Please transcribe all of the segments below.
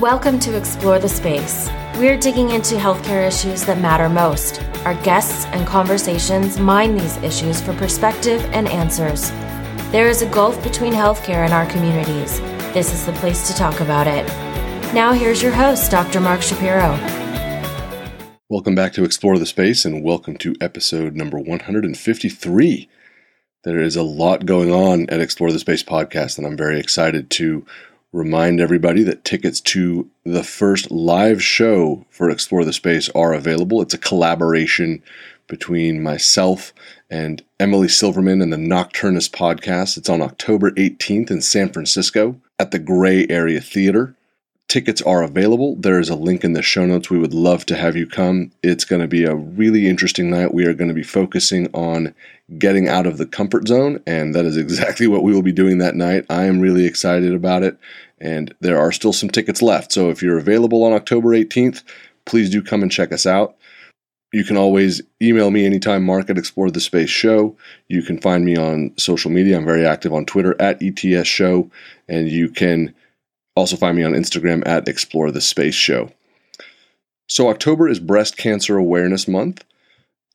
Welcome to Explore the Space. We're digging into healthcare issues that matter most. Our guests and conversations mine these issues for perspective and answers. There is a gulf between healthcare and our communities. This is the place to talk about it. Now, here's your host, Dr. Mark Shapiro. Welcome back to Explore the Space and welcome to episode number 153. There is a lot going on at Explore the Space podcast, and I'm very excited to remind everybody that tickets to the first live show for Explore the Space are available. It's a collaboration between myself and Emily Silverman and the Nocturnists podcast. It's on October 18th in San Francisco at the Gray Area Theater. Tickets are available. There is a link in the show notes. We would love to have you come. It's going to be a really interesting night. We are going to be focusing on getting out of the comfort zone, and that is exactly what we will be doing that night. I am really excited about it, and there are still some tickets left. So if you're available on October 18th, please do come and check us out. You can always email me anytime, mark at Explore the Space Show. You can find me on social media. I'm very active on Twitter at ETS Show, and you can also find me on Instagram at Explore the Space Show. So, October is Breast Cancer Awareness Month,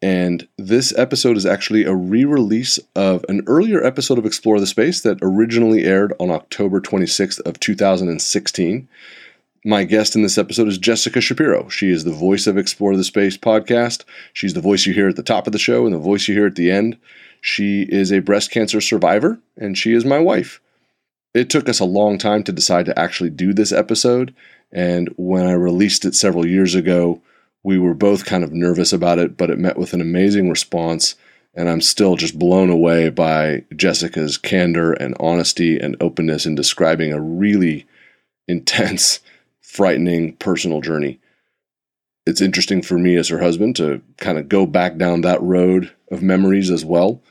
and this episode is actually a re release of an earlier episode of Explore the Space that originally aired on October 26th of 2016. My guest in this episode is Jessica Shapiro. She is the voice of Explore the Space podcast. She's the voice you hear at the top of the show and the voice you hear at the end. She is a breast cancer survivor, and she is my wife it took us a long time to decide to actually do this episode. And when I released it several years ago, we were both kind of nervous about it, but it met with an amazing response. And I'm still just blown away by Jessica's candor and honesty and openness in describing a really intense, frightening personal journey. It's interesting for me as her husband to kind of go back down that road of memories as well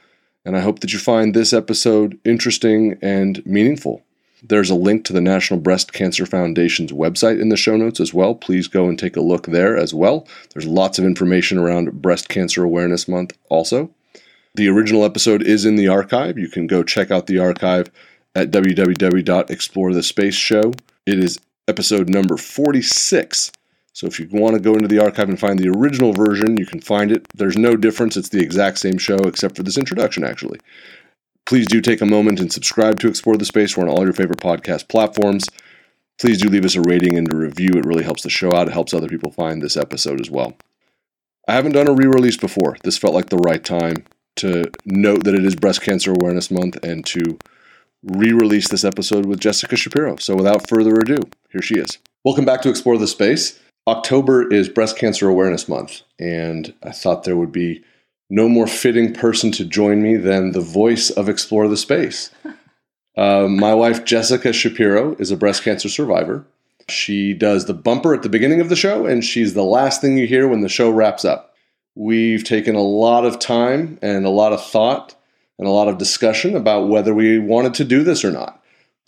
and I hope that you find this episode interesting and meaningful. There's a link to the National Breast Cancer Foundation's website in the show notes as well. Please go and take a look there as well. There's lots of information around Breast Cancer Awareness Month also. The original episode is in the archive. You can go check out the archive at www.explorethespaceshow. It is episode number 46 so if you want to go into the archive and find the original version, you can find it. There's no difference. It's the exact same show except for this introduction, actually. Please do take a moment and subscribe to Explore the Space. We're on all your favorite podcast platforms. Please do leave us a rating and a review. It really helps the show out. It helps other people find this episode as well. I haven't done a re release before. This felt like the right time to note that it is Breast Cancer Awareness Month and to re release this episode with Jessica Shapiro. So without further ado, here she is. Welcome back to Explore the Space. October is Breast Cancer Awareness Month, and I thought there would be no more fitting person to join me than the voice of Explore the Space. Uh, my wife, Jessica Shapiro, is a breast cancer survivor. She does the bumper at the beginning of the show, and she's the last thing you hear when the show wraps up. We've taken a lot of time and a lot of thought and a lot of discussion about whether we wanted to do this or not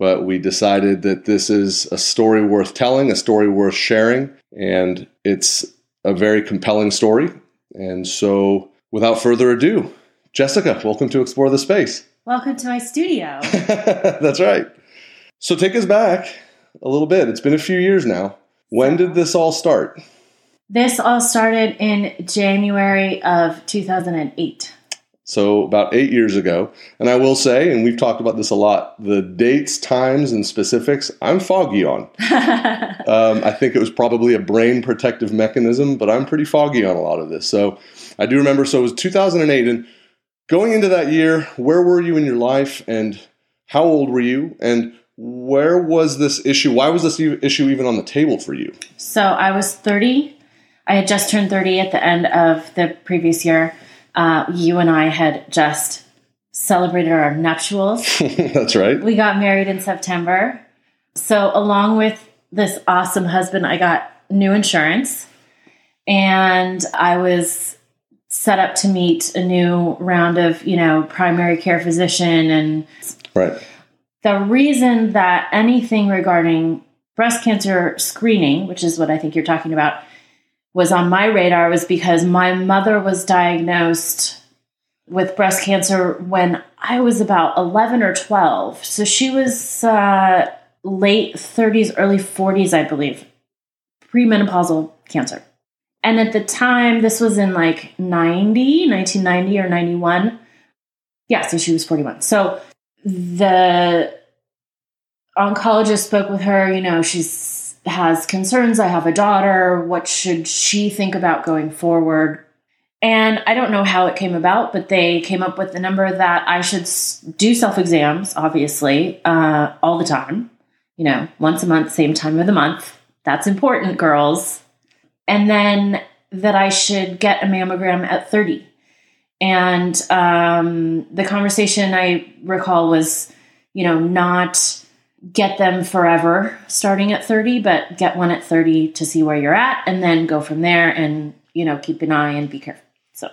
but we decided that this is a story worth telling, a story worth sharing, and it's a very compelling story. And so, without further ado, Jessica, welcome to Explore the Space. Welcome to my studio. That's right. So, take us back a little bit. It's been a few years now. When did this all start? This all started in January of 2008. So about eight years ago, and I will say, and we've talked about this a lot, the dates, times, and specifics I'm foggy on. um, I think it was probably a brain protective mechanism, but I'm pretty foggy on a lot of this. So I do remember. So it was 2008, and going into that year, where were you in your life, and how old were you, and where was this issue? Why was this issue even on the table for you? So I was 30. I had just turned 30 at the end of the previous year uh, you and I had just celebrated our nuptials. That's right. We got married in September. So, along with this awesome husband, I got new insurance and I was set up to meet a new round of, you know, primary care physician and Right. The reason that anything regarding breast cancer screening, which is what I think you're talking about, was on my radar was because my mother was diagnosed with breast cancer when I was about 11 or 12. So she was uh, late 30s, early 40s, I believe, premenopausal cancer. And at the time, this was in like 90, 1990 or 91. Yeah, so she was 41. So the oncologist spoke with her, you know, she's has concerns. I have a daughter. What should she think about going forward? And I don't know how it came about, but they came up with the number that I should do self exams, obviously, uh, all the time. You know, once a month, same time of the month. That's important, girls. And then that I should get a mammogram at 30. And um, the conversation I recall was, you know, not get them forever starting at 30, but get one at 30 to see where you're at and then go from there and, you know, keep an eye and be careful. So,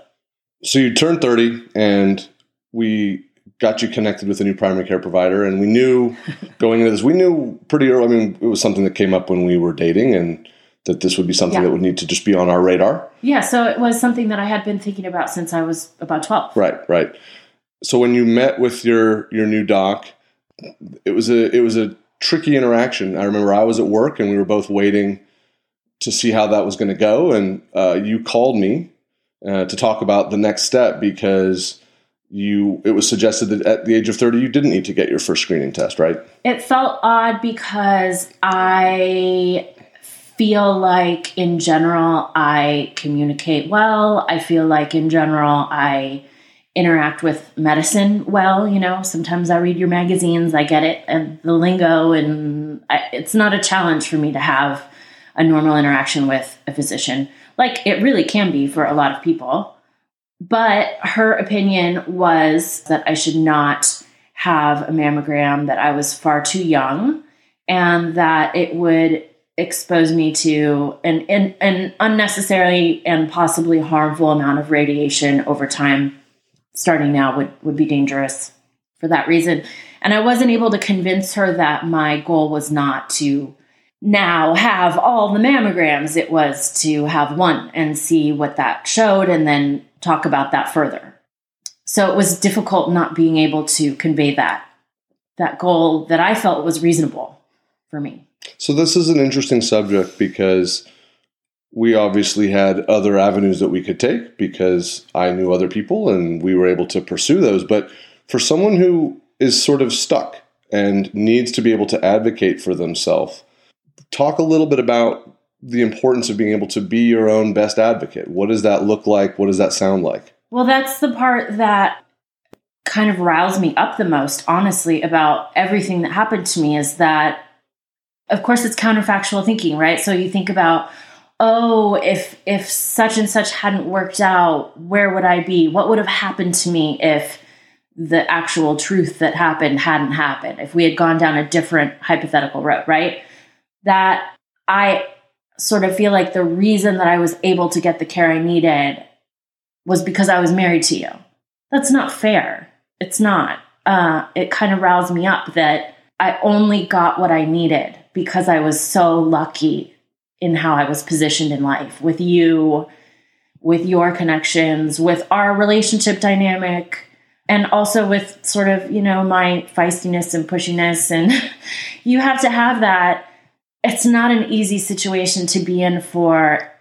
so you turned 30 and we got you connected with a new primary care provider and we knew going into this, we knew pretty early, I mean, it was something that came up when we were dating and that this would be something yeah. that would need to just be on our radar. Yeah, so it was something that I had been thinking about since I was about 12. Right, right. So when you met with your your new doc, it was a it was a tricky interaction. I remember I was at work and we were both waiting to see how that was going to go, and uh, you called me uh, to talk about the next step because you it was suggested that at the age of 30 you didn't need to get your first screening test right it felt odd because i feel like in general i communicate well i feel like in general i interact with medicine well. You know, sometimes I read your magazines, I get it, and the lingo, and I, it's not a challenge for me to have a normal interaction with a physician. Like it really can be for a lot of people. But her opinion was that I should not have a mammogram, that I was far too young, and that it would expose me to an, an, an unnecessary and possibly harmful amount of radiation over time starting now would, would be dangerous for that reason. And I wasn't able to convince her that my goal was not to now have all the mammograms. It was to have one and see what that showed and then talk about that further. So it was difficult not being able to convey that that goal that I felt was reasonable for me. So this is an interesting subject because we obviously had other avenues that we could take because I knew other people and we were able to pursue those. But for someone who is sort of stuck and needs to be able to advocate for themselves, talk a little bit about the importance of being able to be your own best advocate. What does that look like? What does that sound like? Well, that's the part that kind of roused me up the most, honestly, about everything that happened to me is that, of course, it's counterfactual thinking, right? So you think about, oh if if such and such hadn't worked out where would i be? What would have happened to me if the actual truth that happened hadn't happened? If we had gone down a different hypothetical road right? That i sort of feel like the reason that i was able to get the care i needed was because i was married to you. That's not fair. It's not. Uh, it kind of roused me up that i only got what i needed because i was so lucky in how I was positioned in life with you, with your connections, with our relationship dynamic, and also with sort of, you know, my feistiness and pushiness. And you have to have that. It's not an easy situation to be in for,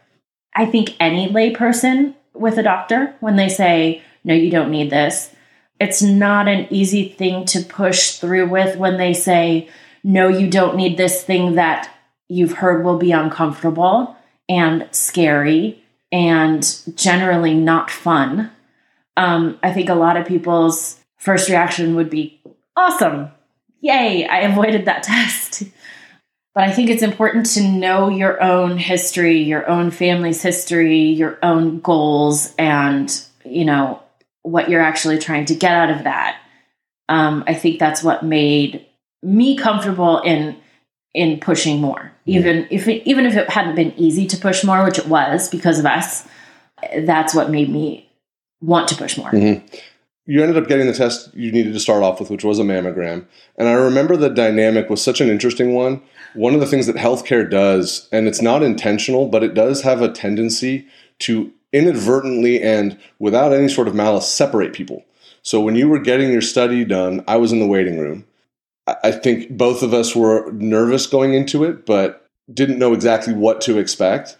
I think, any layperson with a doctor when they say, no, you don't need this. It's not an easy thing to push through with when they say, no, you don't need this thing that you've heard will be uncomfortable and scary and generally not fun. Um, I think a lot of people's first reaction would be awesome. Yay, I avoided that test. but I think it's important to know your own history, your own family's history, your own goals, and, you know, what you're actually trying to get out of that. Um, I think that's what made me comfortable in in pushing more. Even if it, even if it hadn't been easy to push more which it was because of us that's what made me want to push more. Mm-hmm. you ended up getting the test you needed to start off with which was a mammogram. And i remember the dynamic was such an interesting one. One of the things that healthcare does and it's not intentional but it does have a tendency to inadvertently and without any sort of malice separate people. So when you were getting your study done i was in the waiting room I think both of us were nervous going into it, but didn't know exactly what to expect.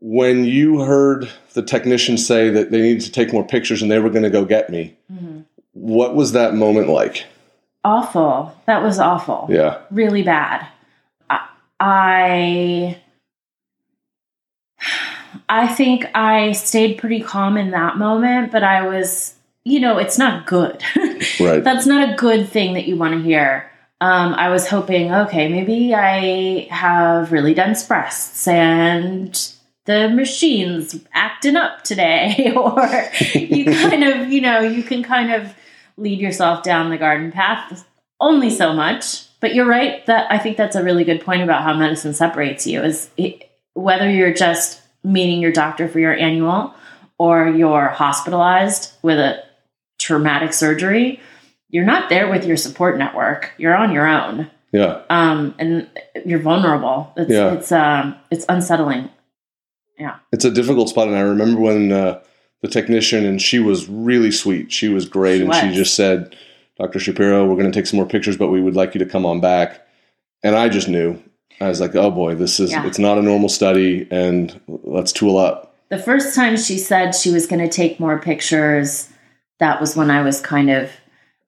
When you heard the technician say that they needed to take more pictures and they were going to go get me, Mhm. what was that moment like? Awful. That was awful. Yeah. Really bad. I, I I think I stayed pretty calm in that moment, but I was, you know, it's not good. Right. That's not a good thing that you want to hear. Um, I was hoping, okay, maybe I have really dense breasts and the machine's acting up today, or you kind of, you know, you can kind of lead yourself down the garden path only so much. But you're right that I think that's a really good point about how medicine separates you is it, whether you're just meeting your doctor for your annual or you're hospitalized with a traumatic surgery, you're not there with your support network. You're on your own. Yeah. Um, and you're vulnerable. It's Yeah. it's um it's unsettling. Yeah. It's a difficult spot. And I remember when uh, the technician, and she was really sweet. She was great. She and she just said, Dr. Shapiro, we're going to take some more pictures, but we would like you to come on back. And I just knew. I was like, oh boy, this is, Yeah. it's not a normal study, and let's tool up. The first time she said she was going to take more pictures, that was when I was kind of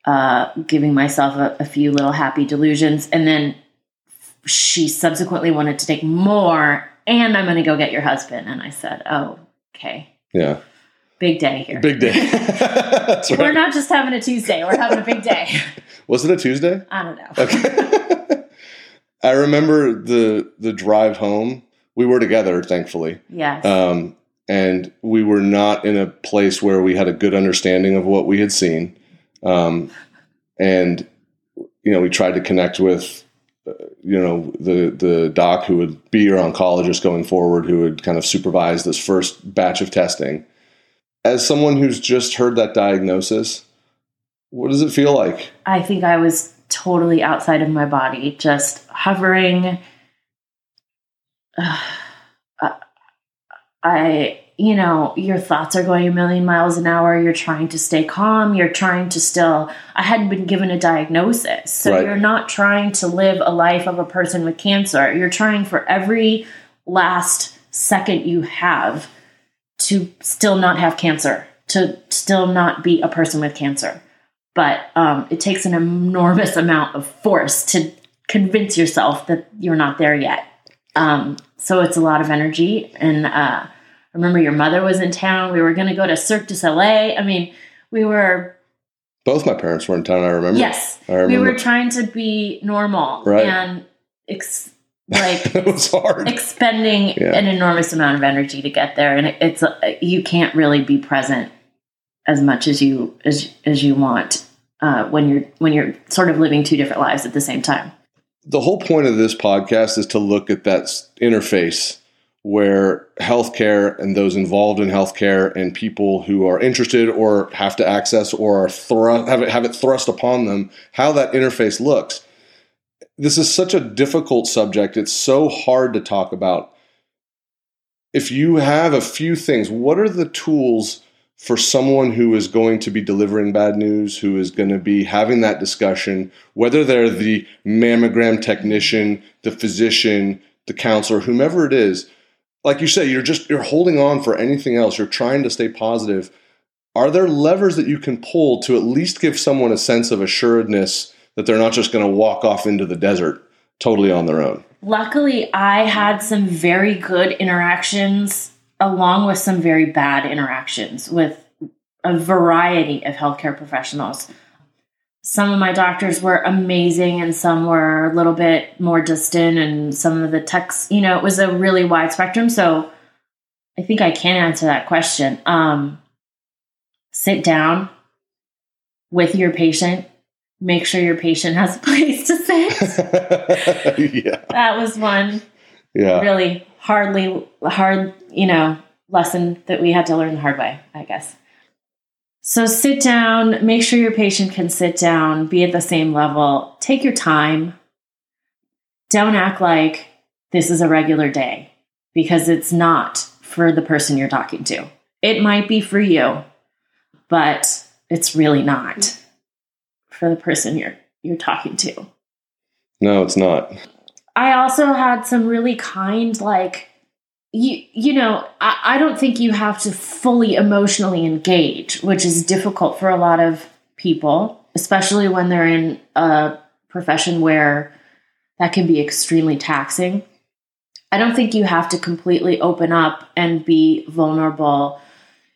uh, giving myself a, a few little happy delusions. And then she subsequently wanted to take more, and I'm going to go get your husband. And I said, oh, okay. Yeah. Big day here. Big day. That's We're not just having a Tuesday, we're having a big day. Was it a Tuesday? I don't know. Okay. I remember the the drive home. We were together, thankfully. Yes. um, and we were not in a place where we had a good understanding of what we had seen. Um, and you know, we tried to connect with uh, you know the the doc who would be your oncologist going forward, who would kind of supervise this first batch of testing. As someone who's just heard that diagnosis, what does it feel like? I think I was totally outside of my body, just hovering. I, you know, your thoughts are going a million miles an hour. You're trying to stay calm. You're trying to still, I hadn't been given a diagnosis. So Right. you're not trying to live a life of a person with cancer. You're trying for every last second you have to still not have cancer, to still not be a person with cancer but um, it takes an enormous amount of force to convince yourself that you're not there yet. Um, so it's a lot of energy. And uh, I remember your mother was in town. We were going to go to Cirque du Soleil. I mean, we were Both my parents were in town. I remember. yes, I we were trying to be normal Right. and ex- like it was hard. expending Yeah. an enormous amount of energy to get there and it, it's uh, you can't really be present as much as you as, as you want uh, when you're when you're sort of living two different lives at the same time the whole point of this podcast is to look at that interface where healthcare and those involved in healthcare and people who are interested or have to access or thrust, have, it, have it thrust upon them, how that interface looks. This is such a difficult subject. It's so hard to talk about. If you have a few things, what are the tools for someone who is going to be delivering bad news, who is going to be having that discussion, whether they're the mammogram technician, the physician, the counselor, whomever it is, like you say, you're just you're holding on for anything else. You're trying to stay positive. Are there levers that you can pull to at least give someone a sense of assuredness that they're not just going to walk off into the desert totally on their own? luckily i had some very good interactions along with some very bad interactions with a variety of healthcare professionals. Some of my doctors were amazing and some were a little bit more distant and some of the techs you know it was a really wide spectrum. So i think i can answer that question. Um, sit down with your patient. Make sure your patient has a place to sit. Yeah, that was one yeah. really hardly hard you know lesson that we had to learn the hard way i guess so sit down make sure your patient can sit down be at the same level take your time don't act like this is a regular day because it's not for the person you're talking to it might be for you but it's really not for the person you're you're talking to. No, it's not. I also had some really kind, like, you, you know, I, I don't think you have to fully emotionally engage, which is difficult for a lot of people, especially when they're in a profession where that can be extremely taxing. I don't think you have to completely open up and be vulnerable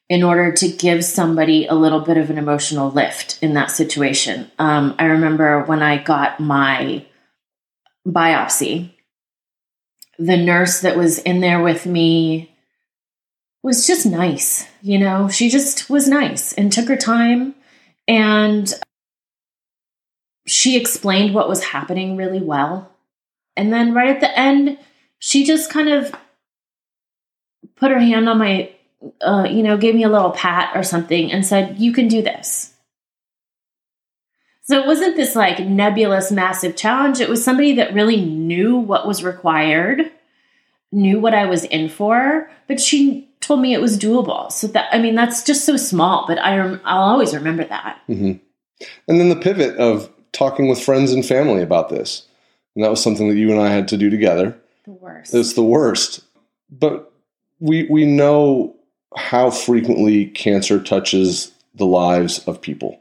in order to give somebody a little bit of an emotional lift in that situation. Um, I remember when I got my biopsy, the nurse that was in there with me was just nice. You know, she just was nice and took her time and she explained what was happening really well. And then right at the end, she just kind of put her hand on my, uh, you know, gave me a little pat or something and said, You can do this. So it wasn't this like nebulous, massive challenge. It was somebody that really knew what was required, knew what I was in for, but she told me it was doable. So that, I mean, that's just so small, but I, rem- I'll always remember that. Mm-hmm. And then the pivot of talking with friends and family about this. And that was something that you and I had to do together. The worst. It's the worst. But we we know how frequently cancer touches the lives of people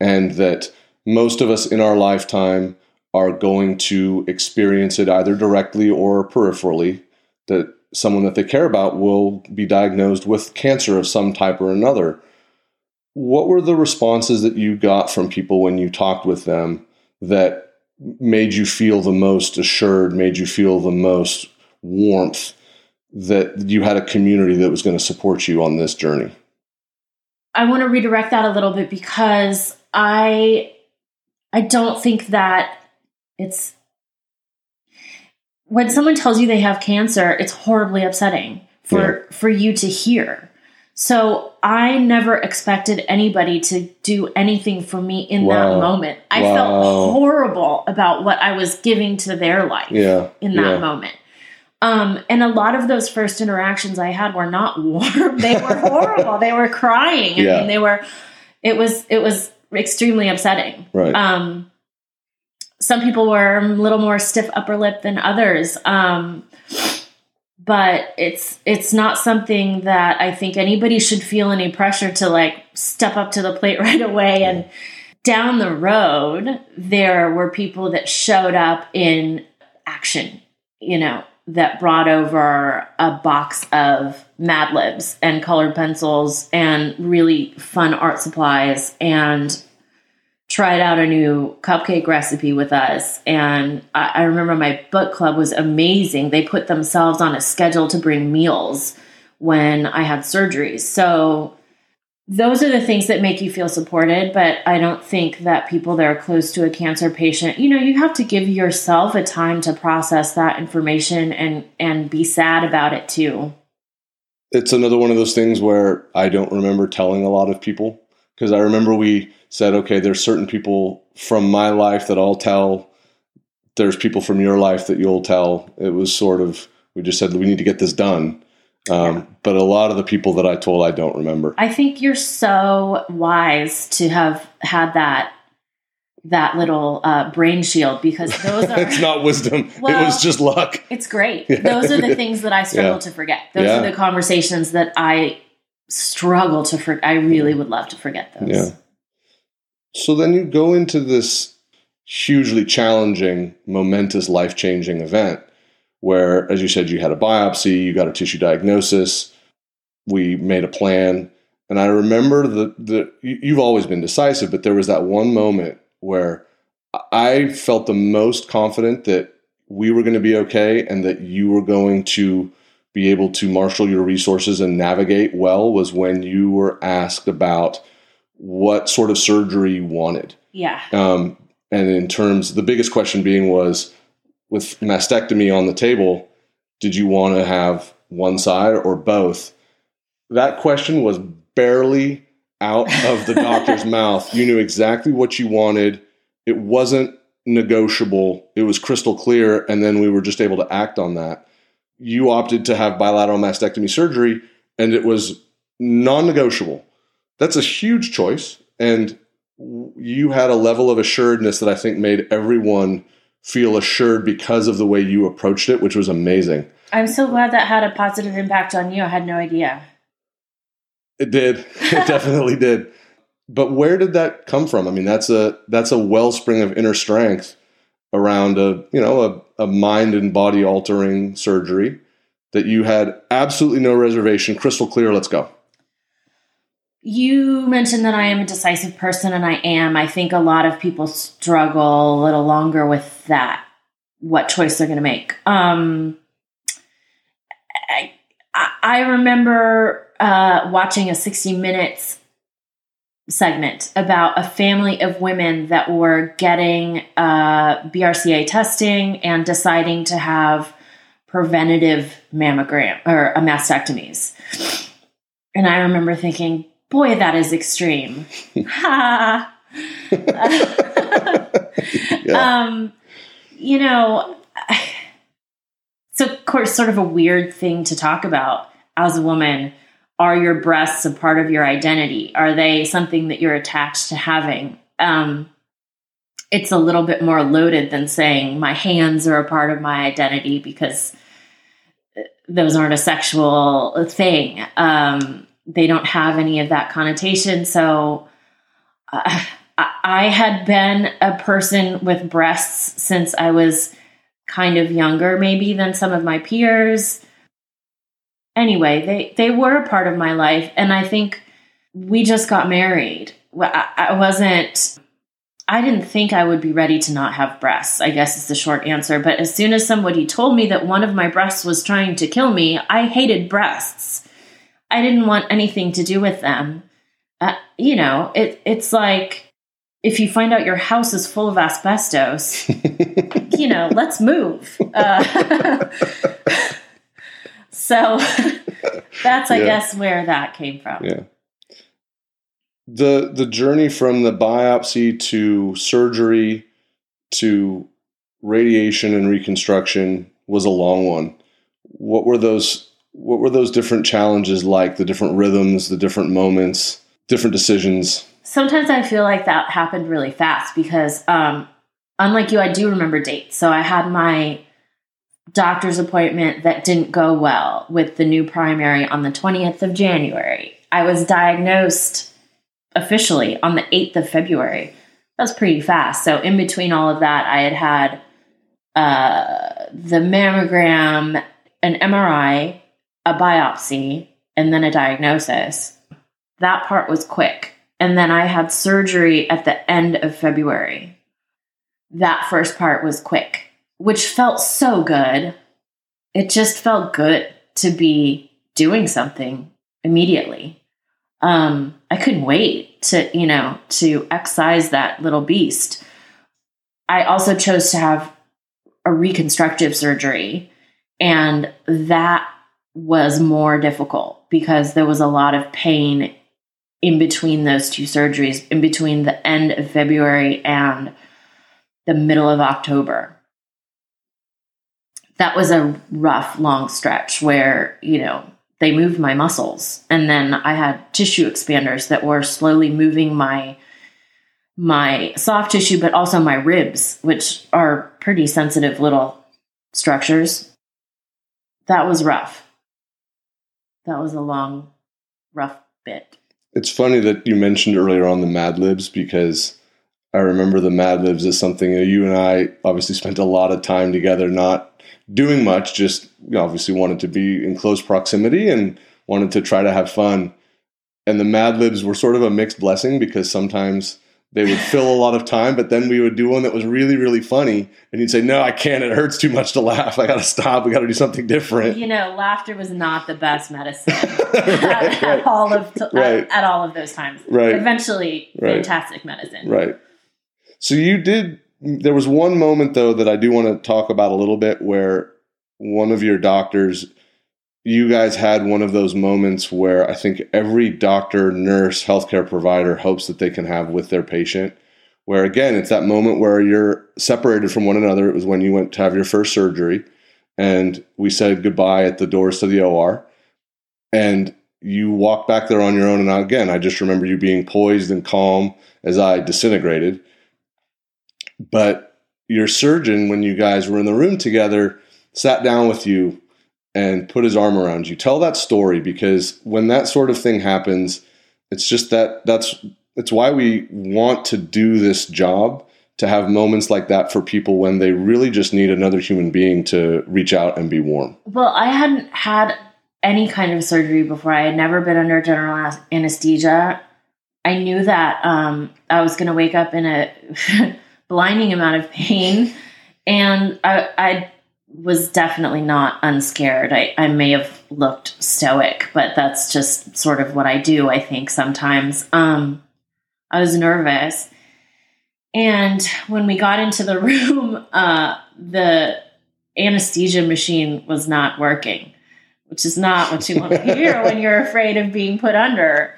and that most of us in our lifetime are going to experience it either directly or peripherally that someone that they care about will be diagnosed with cancer of some type or another what were the responses that you got from people when you talked with them that made you feel the most assured, made you feel the most warmth that you had a community that was going to support you on this journey? I want to redirect that a little bit because I I don't think that it's when someone tells you they have cancer, it's horribly upsetting for yeah. for you to hear. So I never expected anybody to do anything for me in wow. that moment. I wow. felt horrible about what I was giving to their life yeah. in that yeah. moment. Um, and a lot of those first interactions I had were not warm. They were horrible. they were crying. I yeah. mean, they were, it was, it was extremely upsetting. Right. Um, some people were a little more stiff upper lip than others. Um, but it's it's not something that I think anybody should feel any pressure to like step up to the plate right away and down the road there were people that showed up in action you know that brought over a box of mad libs and colored pencils and really fun art supplies and tried out a new cupcake recipe with us. And I, I, remember my book club was amazing. They put themselves on a schedule to bring meals when I had surgeries. So those are the things that make you feel supported. But I don't think that people that are close to a cancer patient, you know, you have to give yourself a time to process that information and and be sad about it too. It's another one of those things where I don't remember telling a lot of people because I remember we said, okay, there's certain people from my life that I'll tell. There's people from your life that you'll tell. It was sort of, we just said, we need to get this done. Um, yeah. But a lot of the people that I told, I don't remember. I think you're so wise to have had that that little uh, brain shield because those are it's not wisdom well, it was just luck it's great yeah. those are the things that i struggle yeah. to forget those yeah. are the conversations that i struggle to forget i really would love to forget those yeah so then you go into this hugely challenging, momentous, life changing event where, as you said, you had a biopsy, you got a tissue diagnosis, we made a plan. And I remember that the, you've always been decisive, but there was that one moment where I felt the most confident that we were going to be okay and that you were going to be able to marshal your resources and navigate well was when you were asked about what sort of surgery you wanted. Yeah. Um, and in terms, the biggest question being was with mastectomy on the table, did you want to have one side or both? That question was barely out of the doctor's mouth. You knew exactly what you wanted. It wasn't negotiable, it was crystal clear. And then we were just able to act on that. You opted to have bilateral mastectomy surgery, and it was non negotiable that's a huge choice. And you had a level of assuredness that I think made everyone feel assured because of the way you approached it, which was amazing. I'm so glad that had a positive impact on you. I had no idea. It did. It definitely did. But where did that come from? I mean, that's a that's a wellspring of inner strength around a you know a, a mind and body altering surgery that you had absolutely no reservation, crystal clear. Let's go. You mentioned that I am a decisive person, and I am. I think a lot of people struggle a little longer with that, what choice they're going to make. Um, I, I remember uh, watching a 60 Minutes segment about a family of women that were getting uh, BRCA testing and deciding to have preventative mammogram or uh, mastectomies. And I remember thinking, boy, that is extreme. Ha! yeah. um, you know, so of course, sort of a weird thing to talk about as a woman. Are your breasts a part of your identity? Are they something that you're attached to having? Um, it's a little bit more loaded than saying my hands are a part of my identity because those aren't a sexual thing. Um, they don't have any of that connotation. So uh, I had been a person with breasts since I was kind of younger, maybe than some of my peers. Anyway, they, they were a part of my life. And I think we just got married. I, I wasn't I didn't think I would be ready to not have breasts, I guess is the short answer. But as soon as somebody told me that one of my breasts was trying to kill me, I hated breasts. I didn't want anything to do with them. Uh, you know, it, it's like if you find out your house is full of asbestos, you know, let's move. Uh, so that's, I yeah. guess, where that came from. Yeah the the journey from the biopsy to surgery to radiation and reconstruction was a long one. What were those what were those different challenges like, the different rhythms, the different moments, different decisions? Sometimes I feel like that happened really fast because um, unlike you I do remember dates. So I had my doctor's appointment that didn't go well with the new primary on the 20th of January. I was diagnosed officially on the 8th of February. That was pretty fast. So, in between all of that, I had had uh, the mammogram, an MRI, a biopsy, and then a diagnosis. That part was quick. And then I had surgery at the end of February. That first part was quick, which felt so good. It just felt good to be doing something immediately um, I couldn't wait to, you know, to excise that little beast. I also chose to have a reconstructive surgery, and that was more difficult because there was a lot of pain in between those two surgeries, in between the end of February and the middle of October. That was a rough, long stretch where, you know, they moved my muscles. And then i had tissue expanders that were slowly moving my my soft tissue but also my ribs which are pretty sensitive little structures. That was rough that was a long rough bit it's funny that you mentioned earlier on the mad libs because i remember the mad libs as something that you and i obviously spent a lot of time together not doing much, just obviously wanted to be in close proximity and wanted to try to have fun. And the Mad Libs were sort of a mixed blessing because sometimes they would fill a lot of time, but then we would do one that was really, really funny. And you'd say, No, I can't. It hurts too much to laugh. I got to stop. We got to do something different. You know, laughter was not the best medicine right, at, right. at, all of t- right. at, at, all of those times. Right. Eventually, fantastic medicine. Right. So you did there was one moment though that I do want to talk about a little bit where one of your doctors you guys had one of those moments where I think every doctor, nurse, healthcare provider hopes that they can have with their patient. Where again, it's that moment where you're separated from one another. It was when you went to have your first surgery, and we said goodbye at the doors to the OR. And you walked back there on your own. And again, I just remember you being poised and calm as I disintegrated. But your surgeon, when you guys were in the room together, sat down with you and put his arm around you. Tell that story because when that sort of thing happens, it's just that that's it's why we want to do this job to have moments like that for people when they really just need another human being to reach out and be warm. Well, I hadn't had any kind of surgery before. I had never been under general anesthesia. I knew that um, I was going to wake up in a blinding amount of pain, and I, I was definitely not unscared. I, I may have looked stoic, but that's just sort of what I do, I think, sometimes. Um, I was nervous. And when we got into the room, uh, the anesthesia machine was not working which is not what you want to hear when you're afraid of being put under.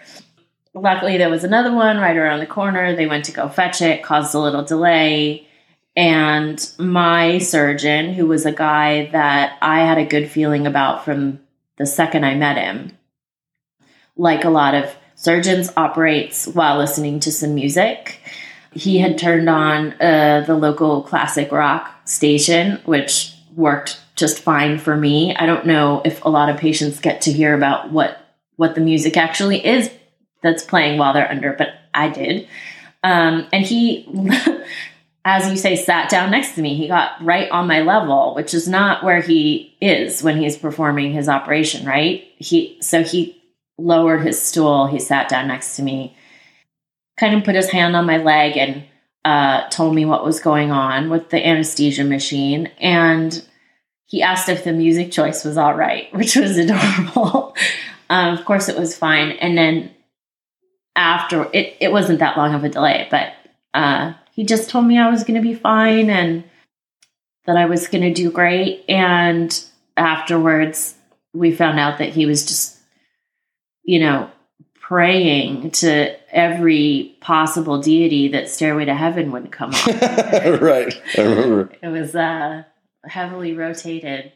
Luckily, there was another one right around the corner. They went to go fetch it, caused a little delay. And my surgeon, who was a guy that I had a good feeling about from the second I met him, like a lot of surgeons, operates while listening to some music. He had turned on uh, the local classic rock station, which worked just fine for me. I don't know if a lot of patients get to hear about what what the music actually is that's playing while they're under, but I did. Um, and he, as you say, sat down next to me. He got right on my level, which is not where he is when he's performing his operation, right? He so he lowered his stool. He sat down next to me, kind of put his hand on my leg and uh, told me what was going on with the anesthesia machine. And he asked if the music choice was all right, which was adorable. um, of course, it was fine. And then after, it, it wasn't that long of a delay, but uh, he just told me I was going to be fine and that I was going to do great. And afterwards, we found out that he was just, you know, praying to every possible deity that Stairway to Heaven wouldn't come on. right. I remember. It was uh heavily rotated.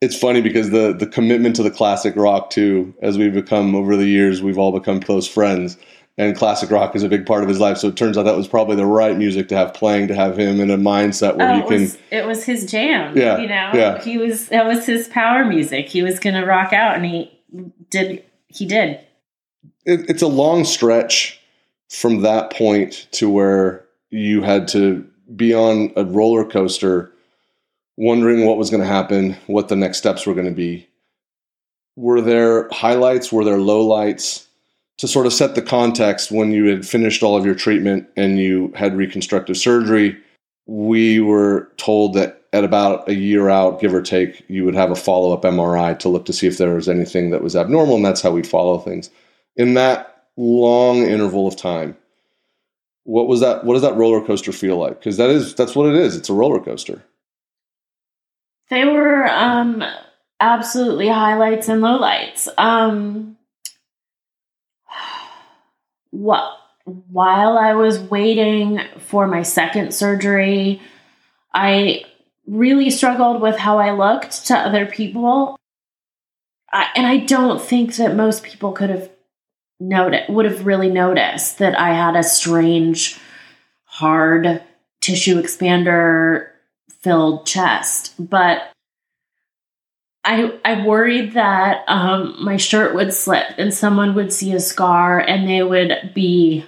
It's funny because the the commitment to the classic rock too, as we've become over the years, we've all become close friends. And classic rock is a big part of his life. So it turns out that was probably the right music to have playing to have him in a mindset where oh, he can. Was, it was his jam. Yeah, you know, yeah. he was that was his power music. He was going to rock out, and he did. He did. It, it's a long stretch from that point to where you had to be on a roller coaster wondering what was going to happen, what the next steps were going to be. Were there highlights? Were there lowlights? To sort of set the context, when you had finished all of your treatment and you had reconstructive surgery, we were told that at about a year out, give or take, you would have a follow up MRI to look to see if there was anything that was abnormal, and that's how we follow things. In that long interval of time, what was that? What does that roller coaster feel like? Because that is that's what it is. It's a roller coaster. They were um, absolutely highlights and lowlights. Um, what while I was waiting for my second surgery, I really struggled with how I looked to other people. I, and I don't think that most people could have noticed, would have really noticed that I had a strange, hard tissue expander filled chest. But I I worried that um, my shirt would slip and someone would see a scar and they would be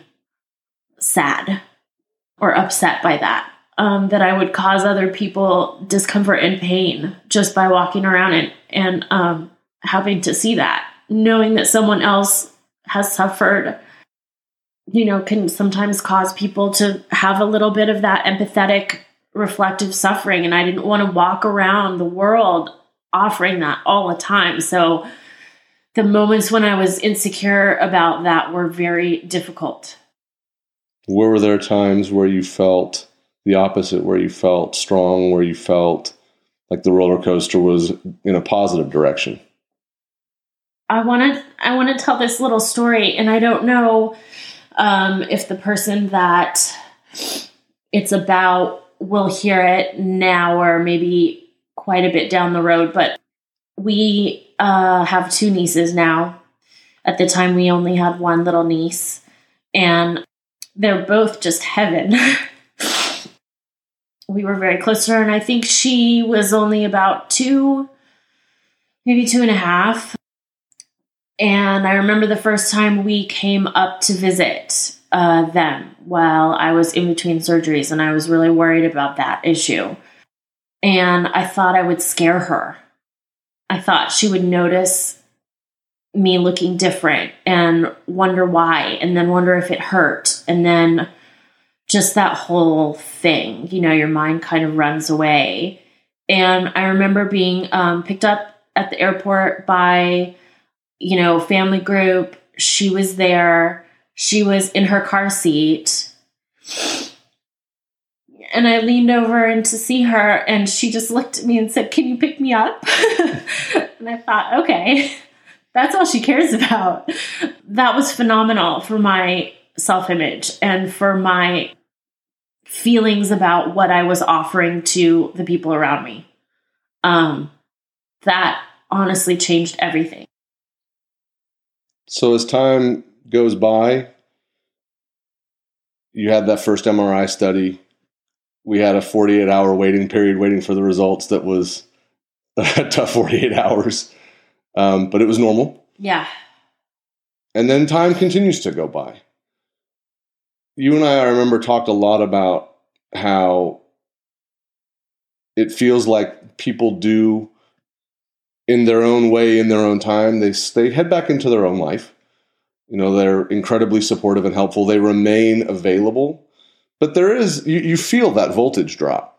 sad or upset by that. Um, that I would cause other people discomfort and pain just by walking around and and um, having to see that, knowing that someone else has suffered you know, can sometimes cause people to have a little bit of that empathetic reflective suffering and I didn't want to walk around the world offering that all the time. So the moments when I was insecure about that were very difficult. Were there times where you felt the opposite, where you felt strong, where you felt like the roller coaster was in a positive direction? I want to I want to tell this little story, and I don't know um, if the person that it's about will hear it now or maybe quite a bit down the road. But we uh, have two nieces now. At the time, we only had one little niece, and they're both just heaven. we were very close to her, and I think she was only about two, maybe two and a half. And I remember the first time we came up to visit uh, them while I was in between surgeries, and I was really worried about that issue. And I thought I would scare her. I thought she would notice me looking different and wonder why, and then wonder if it hurt, and then just that whole thing. You know, your mind kind of runs away. And I remember being um, picked up at the airport by you know, family group. She was there. She was in her car seat. And I leaned over and to see her, and she just looked at me and said, Can you pick me up? and I thought, okay, that's all she cares about. That was phenomenal for my self image and for my feelings about what I was offering to the people around me. Um, that honestly changed everything. So as time goes by, you had that first MRI study. We had a 48 hour waiting period waiting for the results that was a tough 48 hours, um, but it was normal. Yeah. And then time continues to go by. You and I, I remember, talked a lot about how it feels like people do in their own way, in their own time. They they head back into their own life. You know, they're incredibly supportive and helpful. They remain available, but there is you, you feel that voltage drop.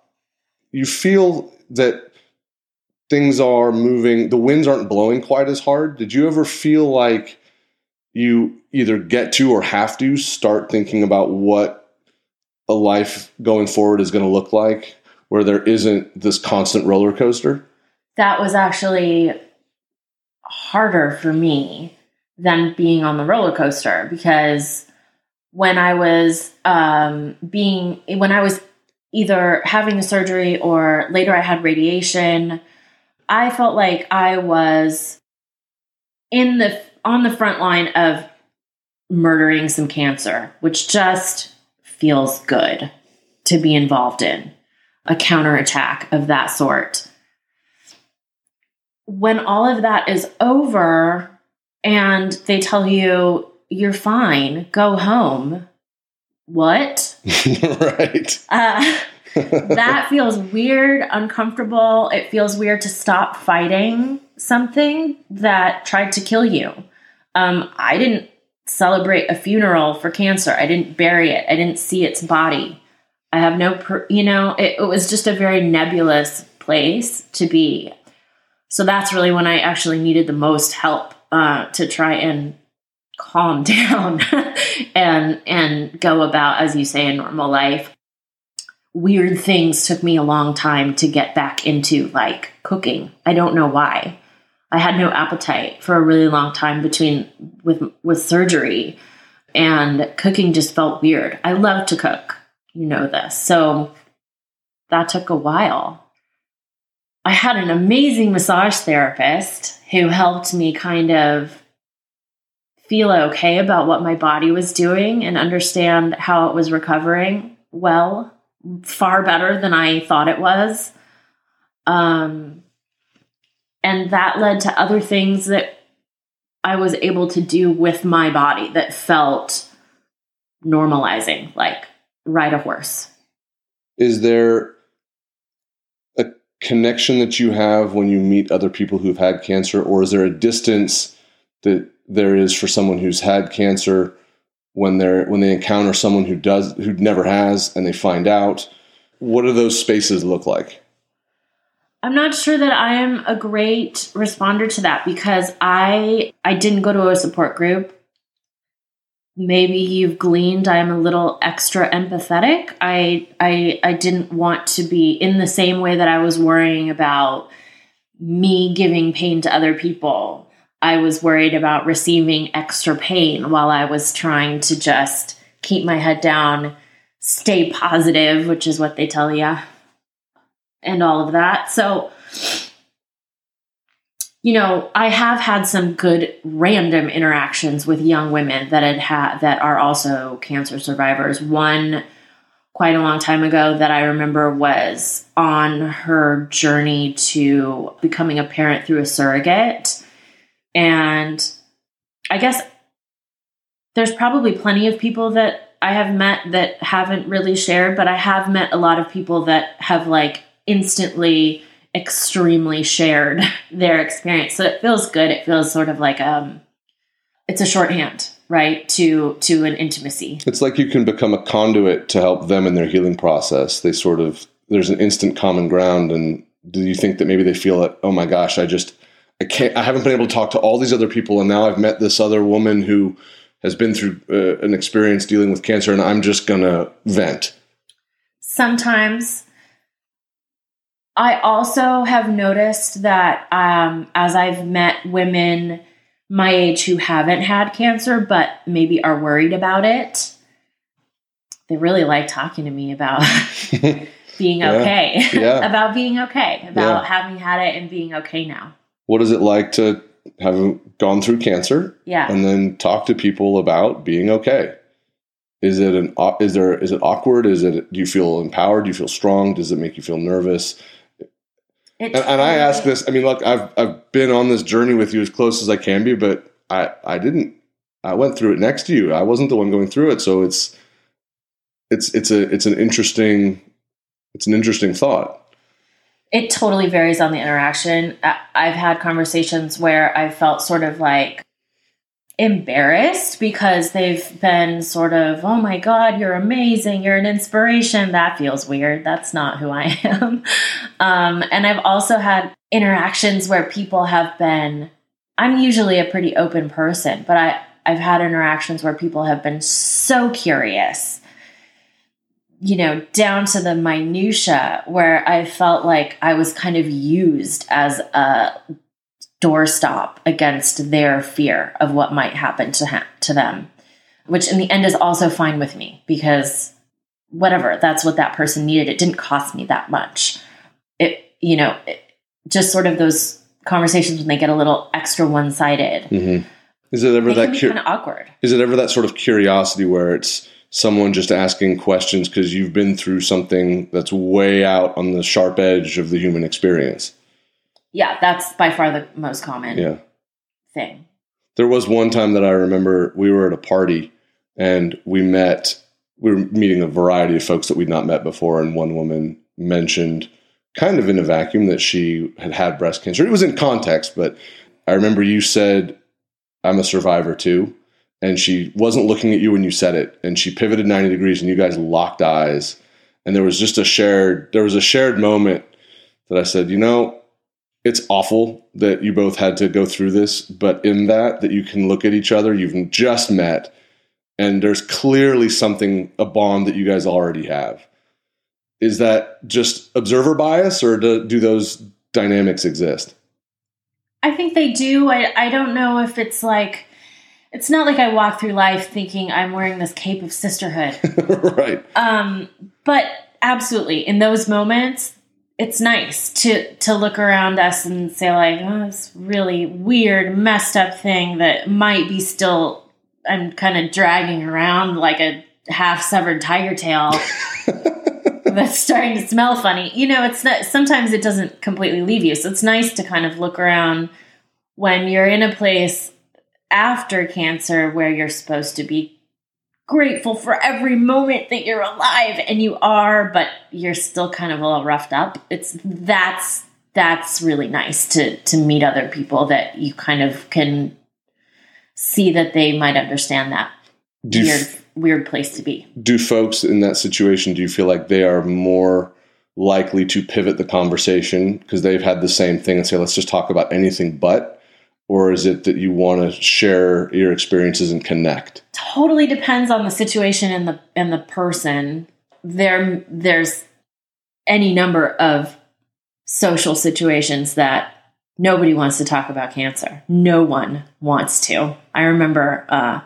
You feel that things are moving. The winds aren't blowing quite as hard. Did you ever feel like you either get to or have to start thinking about what a life going forward is going to look like, where there isn't this constant roller coaster? that was actually harder for me than being on the roller coaster because when I was um, being, when I was either having the surgery or later I had radiation, I felt like I was in the on the front line of murdering some cancer, which just feels good to be involved in a counterattack of that sort. When all of that is over and they tell you you're fine, go home. What? right. Uh, that feels weird, uncomfortable. It feels weird to stop fighting something that tried to kill you. Um, I didn't celebrate a funeral for cancer. I didn't bury it. I didn't see its body. I have no, per- you know, it, it was just a very nebulous place to be. So that's really when I actually needed the most help uh, to try and calm down and and go about, as you say, a normal life. Weird things took me a long time to get back into, like cooking. I don't know why. I had no appetite for a really long time between with with surgery, and cooking just felt weird. I love to cook, you know this, so that took a while. I had an amazing massage therapist who helped me kind of feel okay about what my body was doing and understand how it was recovering well, far better than I thought it was. Um, and that led to other things that I was able to do with my body that felt normalizing, like ride a horse. Is there a connection that you have when you meet other people who've had cancer, or is there a distance that there is for someone who's had cancer when they're when they encounter someone who does who never has and they find out? What do those spaces look like? I'm not sure that I am a great responder to that because I I didn't go to a support group maybe you've gleaned I'm a little extra empathetic. I I I didn't want to be in the same way that I was worrying about me giving pain to other people. I was worried about receiving extra pain while I was trying to just keep my head down, stay positive, which is what they tell you, and all of that. So you know, I have had some good random interactions with young women that had that are also cancer survivors. One quite a long time ago that I remember was on her journey to becoming a parent through a surrogate. And I guess there's probably plenty of people that I have met that haven't really shared, but I have met a lot of people that have like instantly extremely shared their experience. So it feels good. It feels sort of like um it's a shorthand, right? To to an intimacy. It's like you can become a conduit to help them in their healing process. They sort of there's an instant common ground and do you think that maybe they feel that oh my gosh, I just I can't I haven't been able to talk to all these other people and now I've met this other woman who has been through uh, an experience dealing with cancer and I'm just going to vent. Sometimes I also have noticed that um, as I've met women my age who haven't had cancer but maybe are worried about it, they really like talking to me about being okay, yeah. Yeah. about being okay, about Yeah. having had it and being okay now. What is it like to have gone through cancer Yeah. and then talk to people about being okay? Is it an is there is it awkward? Is it do you feel empowered? Do you feel strong? Does it make you feel nervous? And, and I ask this. I mean, look, I've I've been on this journey with you as close as I can be, but I I didn't. I went through it next to you. I wasn't the one going through it, so it's it's it's a it's an interesting it's an interesting thought. It totally varies on the interaction. I've had conversations where I felt sort of like embarrassed because they've been sort of, oh my God, you're amazing. You're an inspiration. That feels weird. That's not who I am. Um, and I've also had interactions where people have been, I'm usually a pretty open person, but I, I've had interactions where people have been so curious you know, down to the minutia where I felt like I was kind of used as a doorstop against their fear of what might happen to ha- to them, which in the end is also fine with me because whatever, that's what that person needed. It didn't cost me that much. It, you know, it, just sort of those conversations when they get a little extra one sided. Mm-hmm. Is it ever that cur- kind of awkward. Is it ever that sort of curiosity where it's someone just asking questions because you've been through something that's way out on the sharp edge of the human experience? Yeah, that's by far the most common Yeah. thing. There was one time that I remember we were at a party and we met, we were meeting a variety of folks that we'd not met before. And one woman mentioned, kind of in a vacuum, that she had had breast cancer. It was in context, but I remember you said, I'm a survivor too. And she wasn't looking at you when you said it. And she pivoted 90 degrees and you guys locked eyes. And there was just a shared, there was a shared moment that I said, you know, it's awful that you both had to go through this, but in that, that you can look at each other, you've just met, and there's clearly something, a bond that you guys already have. Is that just observer bias, or do, do those dynamics exist? I think they do. I, I don't know if it's like, it's not like I walk through life thinking I'm wearing this cape of sisterhood. right. um, but absolutely, in those moments, it's nice to to look around us and say like, oh, this really weird, messed up thing that might be still I'm kind of dragging around like a half severed tiger tail that's starting to smell funny. You know, it's not sometimes it doesn't completely leave you. So it's nice to kind of look around when you're in a place after cancer where you're supposed to be grateful for every moment that you're alive and you are but you're still kind of a little roughed up it's that's that's really nice to to meet other people that you kind of can see that they might understand that Do weird weird place to be do folks in that situation, do you feel like they are more likely to pivot the conversation because they've had the same thing and say, let's just talk about anything but? Or is it that you want to share your experiences and connect? totally depends on the situation and the and the person. There there's any number of social situations that nobody wants to talk about cancer. No one wants to. I remember uh,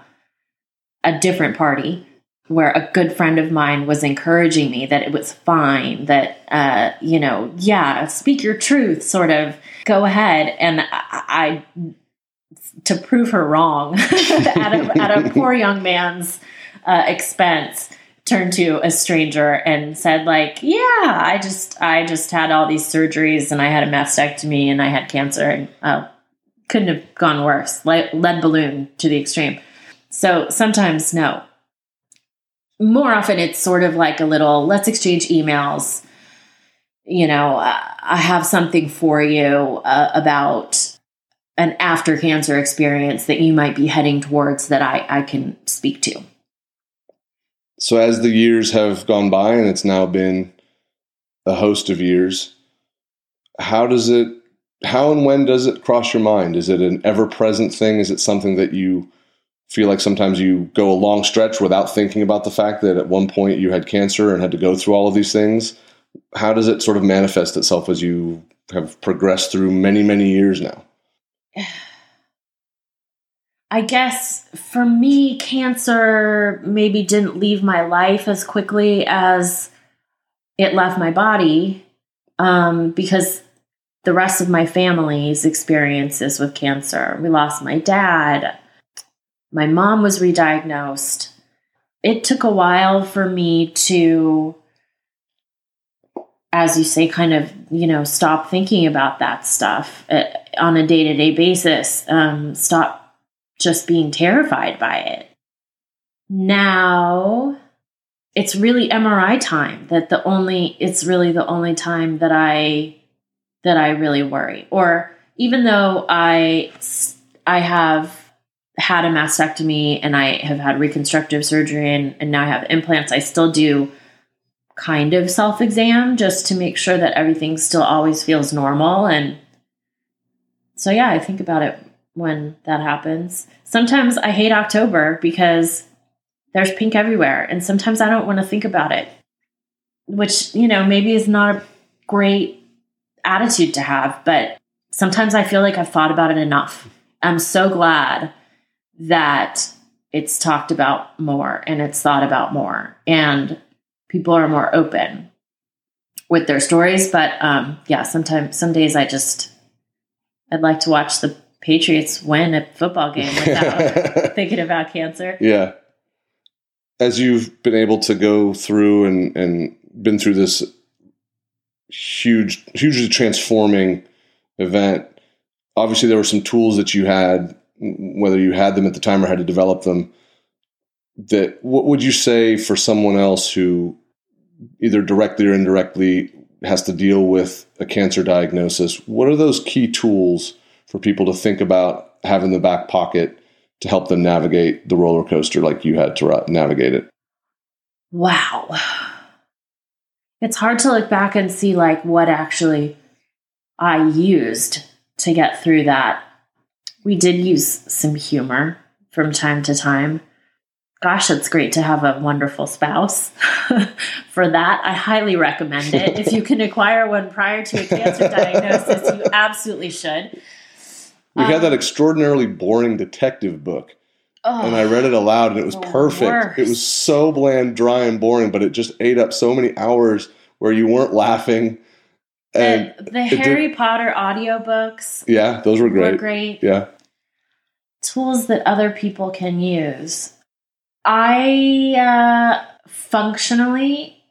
a different party where a good friend of mine was encouraging me that it was fine, that, uh, you know, yeah, speak your truth, sort of go ahead. And I, I to prove her wrong at, a, at a poor young man's uh, expense, turned to a stranger and said like yeah i just i just had all these surgeries and i had a mastectomy and i had cancer and uh, couldn't have gone worse like lead balloon to the extreme so sometimes no more often it's sort of like a little let's exchange emails. You know i have something for you uh, about an after cancer experience that you might be heading towards that i i can speak to. So as the years have gone by and it's now been a host of years how does it how and when does it cross your mind? Is it an ever present thing? Is it something that you feel like sometimes you go a long stretch without thinking about the fact that at one point you had cancer and had to go through all of these things. How does it sort of manifest itself as you have progressed through many many years now? I guess for me, cancer maybe didn't leave my life as quickly as it left my body um, because the rest of my family's experiences with cancer. We lost my dad, my mom was re-diagnosed. It took a while for me to, as you say, kind of, you know, stop thinking about that stuff uh, on a day to day basis, um, stop just being terrified by it. Now it's really MRI time that the only it's really the only time that I that I really worry. Or even though I I have had a mastectomy and I have had reconstructive surgery and, and now I have implants, I still do kind of self exam just to make sure that everything still always feels normal. And so, yeah, I think about it when that happens. Sometimes I hate October because there's pink everywhere, and sometimes I don't want to think about it, which, you know, maybe is not a great attitude to have, but sometimes I feel like I've thought about it enough. I'm so glad that it's talked about more and it's thought about more, and people are more open with their stories. But um, yeah, sometimes, some days I just, I'd like to watch the Patriots win a football game without thinking about cancer. Yeah. As you've been able to go through and, and been through this huge, hugely transforming event, obviously there were some tools that you had, whether you had them at the time or had to develop them. That what would you say for someone else who either directly or indirectly has to deal with a cancer diagnosis? What are those key tools? for people to think about having the back pocket to help them navigate the roller coaster like you had to navigate it? Wow. It's hard to look back and see like what actually I used to get through that. We did use some humor from time to time. Gosh, it's great to have a wonderful spouse. For that, I highly recommend it. if you can acquire one prior to a cancer diagnosis, you absolutely should. We um, had that extraordinarily boring detective book. Oh, and I read it aloud and it was perfect. Worst. It was so bland, dry, and boring, but it just ate up so many hours where you weren't laughing. And the, the Harry did, Potter audiobooks. Yeah, those were great. Were great. Yeah. Tools that other people can use. I uh, functionally,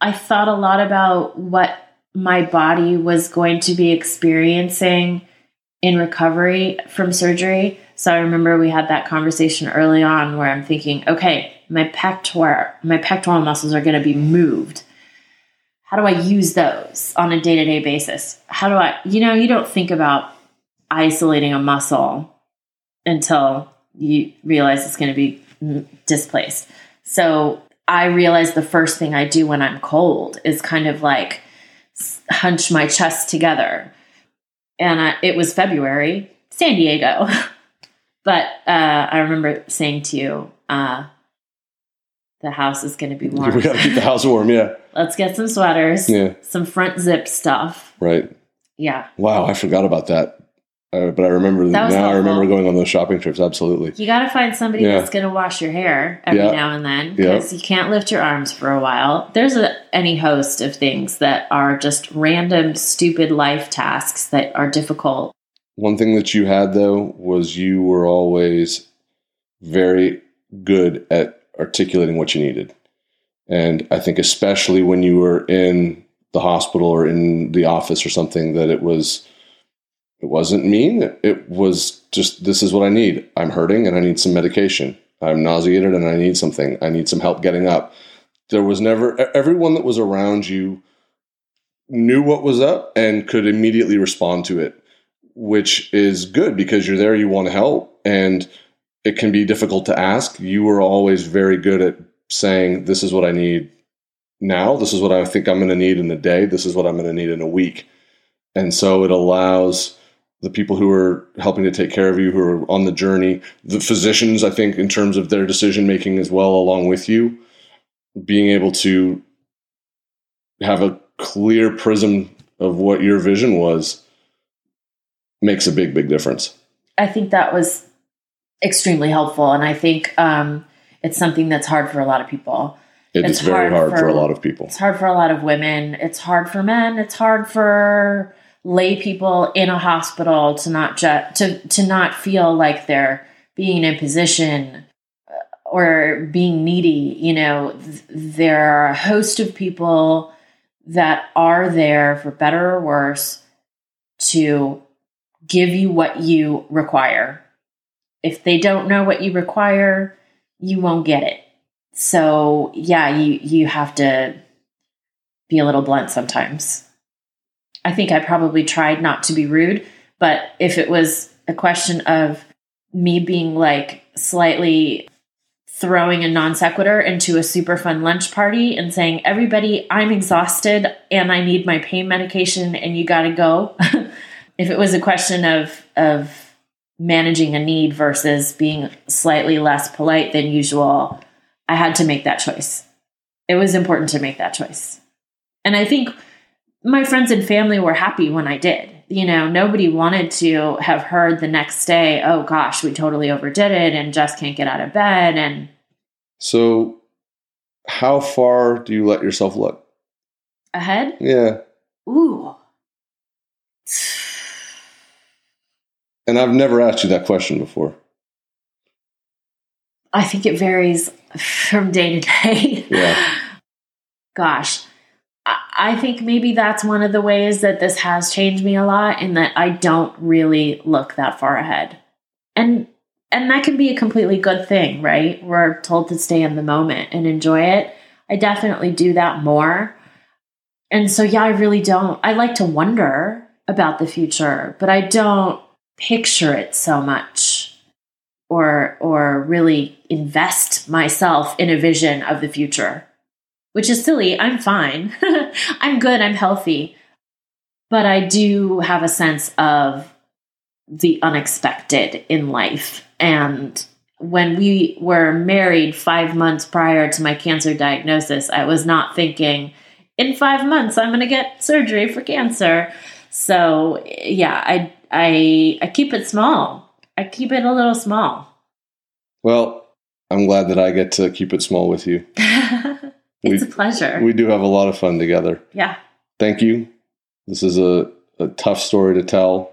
I thought a lot about what my body was going to be experiencing in recovery from surgery. So I remember we had that conversation early on where I'm thinking, okay, my pectoral my pectoral muscles are going to be moved. How do I use those on a day-to-day basis? How do I, you know, you don't think about isolating a muscle until you realize it's going to be displaced. So I realize the first thing I do when I'm cold is kind of like hunch my chest together and I, it was February, San Diego. but uh, I remember saying to you, uh, the house is going to be warm. We got to keep the house warm, yeah. Let's get some sweaters, yeah. some front zip stuff. Right. Yeah. Wow, I forgot about that. Uh, but I remember now. I remember going on those shopping trips. Absolutely. You got to find somebody Yeah. that's going to wash your hair every Yeah. now and then Yeah. because you can't lift your arms for a while. There's a, any host of things that are just random, stupid life tasks that are difficult. One thing that you had though was you were always very good at articulating what you needed. And I think especially when you were in the hospital or in the office or something that it was it wasn't mean. It, was just this is what I need. I'm hurting and I need some medication. I'm nauseated and I need something. I need some help getting up. There was never everyone that was around you knew what was up and could immediately respond to it which is good because you're there, you want to help, and it can be difficult to ask. You were always very good at saying, This is what I need now. This is what I think I'm going to need in a day. This is what I'm going to need in a week. And so it allows the people who are helping to take care of you, who are on the journey, the physicians, I think, in terms of their decision making as well, along with you, being able to have a clear prism of what your vision was makes a big, big difference. I think that was extremely helpful. And I think um, it's something that's hard for a lot of people. It It's is very hard hard for, for- a lot of people. It's hard for a lot of women. It's hard for men. It's hard for lay people in a hospital to not ju- to to not feel like they're being in position uh, or being needy. You know, th- there are a host of people that are there for better or worse to give you what you require. If they don't know what you require, you won't get it. So yeah, you you have to be a little blunt sometimes. I think I probably tried not to be rude, but if it was a question of me being like slightly throwing a non sequitur into a super fun lunch party and saying, Everybody, I'm exhausted and I need my pain medication and you got to go. if it was a question of, of managing a need versus being slightly less polite than usual, I had to make that choice. It was important to make that choice. And I think my friends and family were happy when I did. You know, nobody wanted to have heard the next day, oh gosh, we totally overdid it and just can't get out of bed. And So, how far do you let yourself look? ahead, Yeah. ooh, And I've never asked you that question before. I think it varies from day to day. Yeah. Gosh, I, I think maybe that's one of the ways that this has changed me a lot in that I don't really look that far ahead. And and that can be a completely good thing, right? We're told to stay in the moment and enjoy it. I definitely do that more. And so yeah, I really don't. I like to wonder about the future, but I don't picture it so much or or really invest myself in a vision of the future which is silly. I'm fine. I'm good. I'm healthy. But i do have a sense of the unexpected in life. And when we were married 5 months prior to my cancer diagnosis i was not thinking in 5 months i'm going to get surgery for cancer. So yeah i i i keep it small i keep it a little small Well, I'm glad that I get to keep it small with you. it's We- a pleasure. We do have a lot of fun together. yeah. Thank you. This is a, a tough story to tell,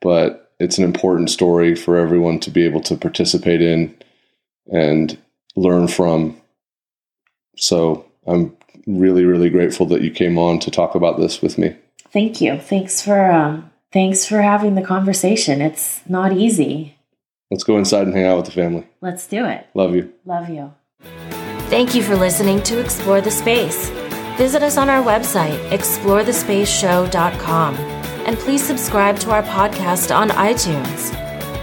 but it's an important story for everyone to be able to participate in and learn from. So I'm really, really grateful that you came on to talk about this with me. Thank you. Thanks for um thanks for having the conversation. It's not easy. Let's go inside and hang out with the family. Let's do it. Love you. Love you. Thank you for listening to Explore the Space. Visit us on our website, explorethespaceshow.com, and please subscribe to our podcast on iTunes.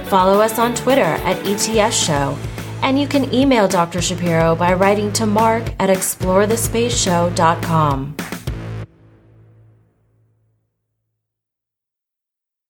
Follow us on Twitter at ETS Show, and you can email Dr. Shapiro by writing to mark at explorethespaceshow.com.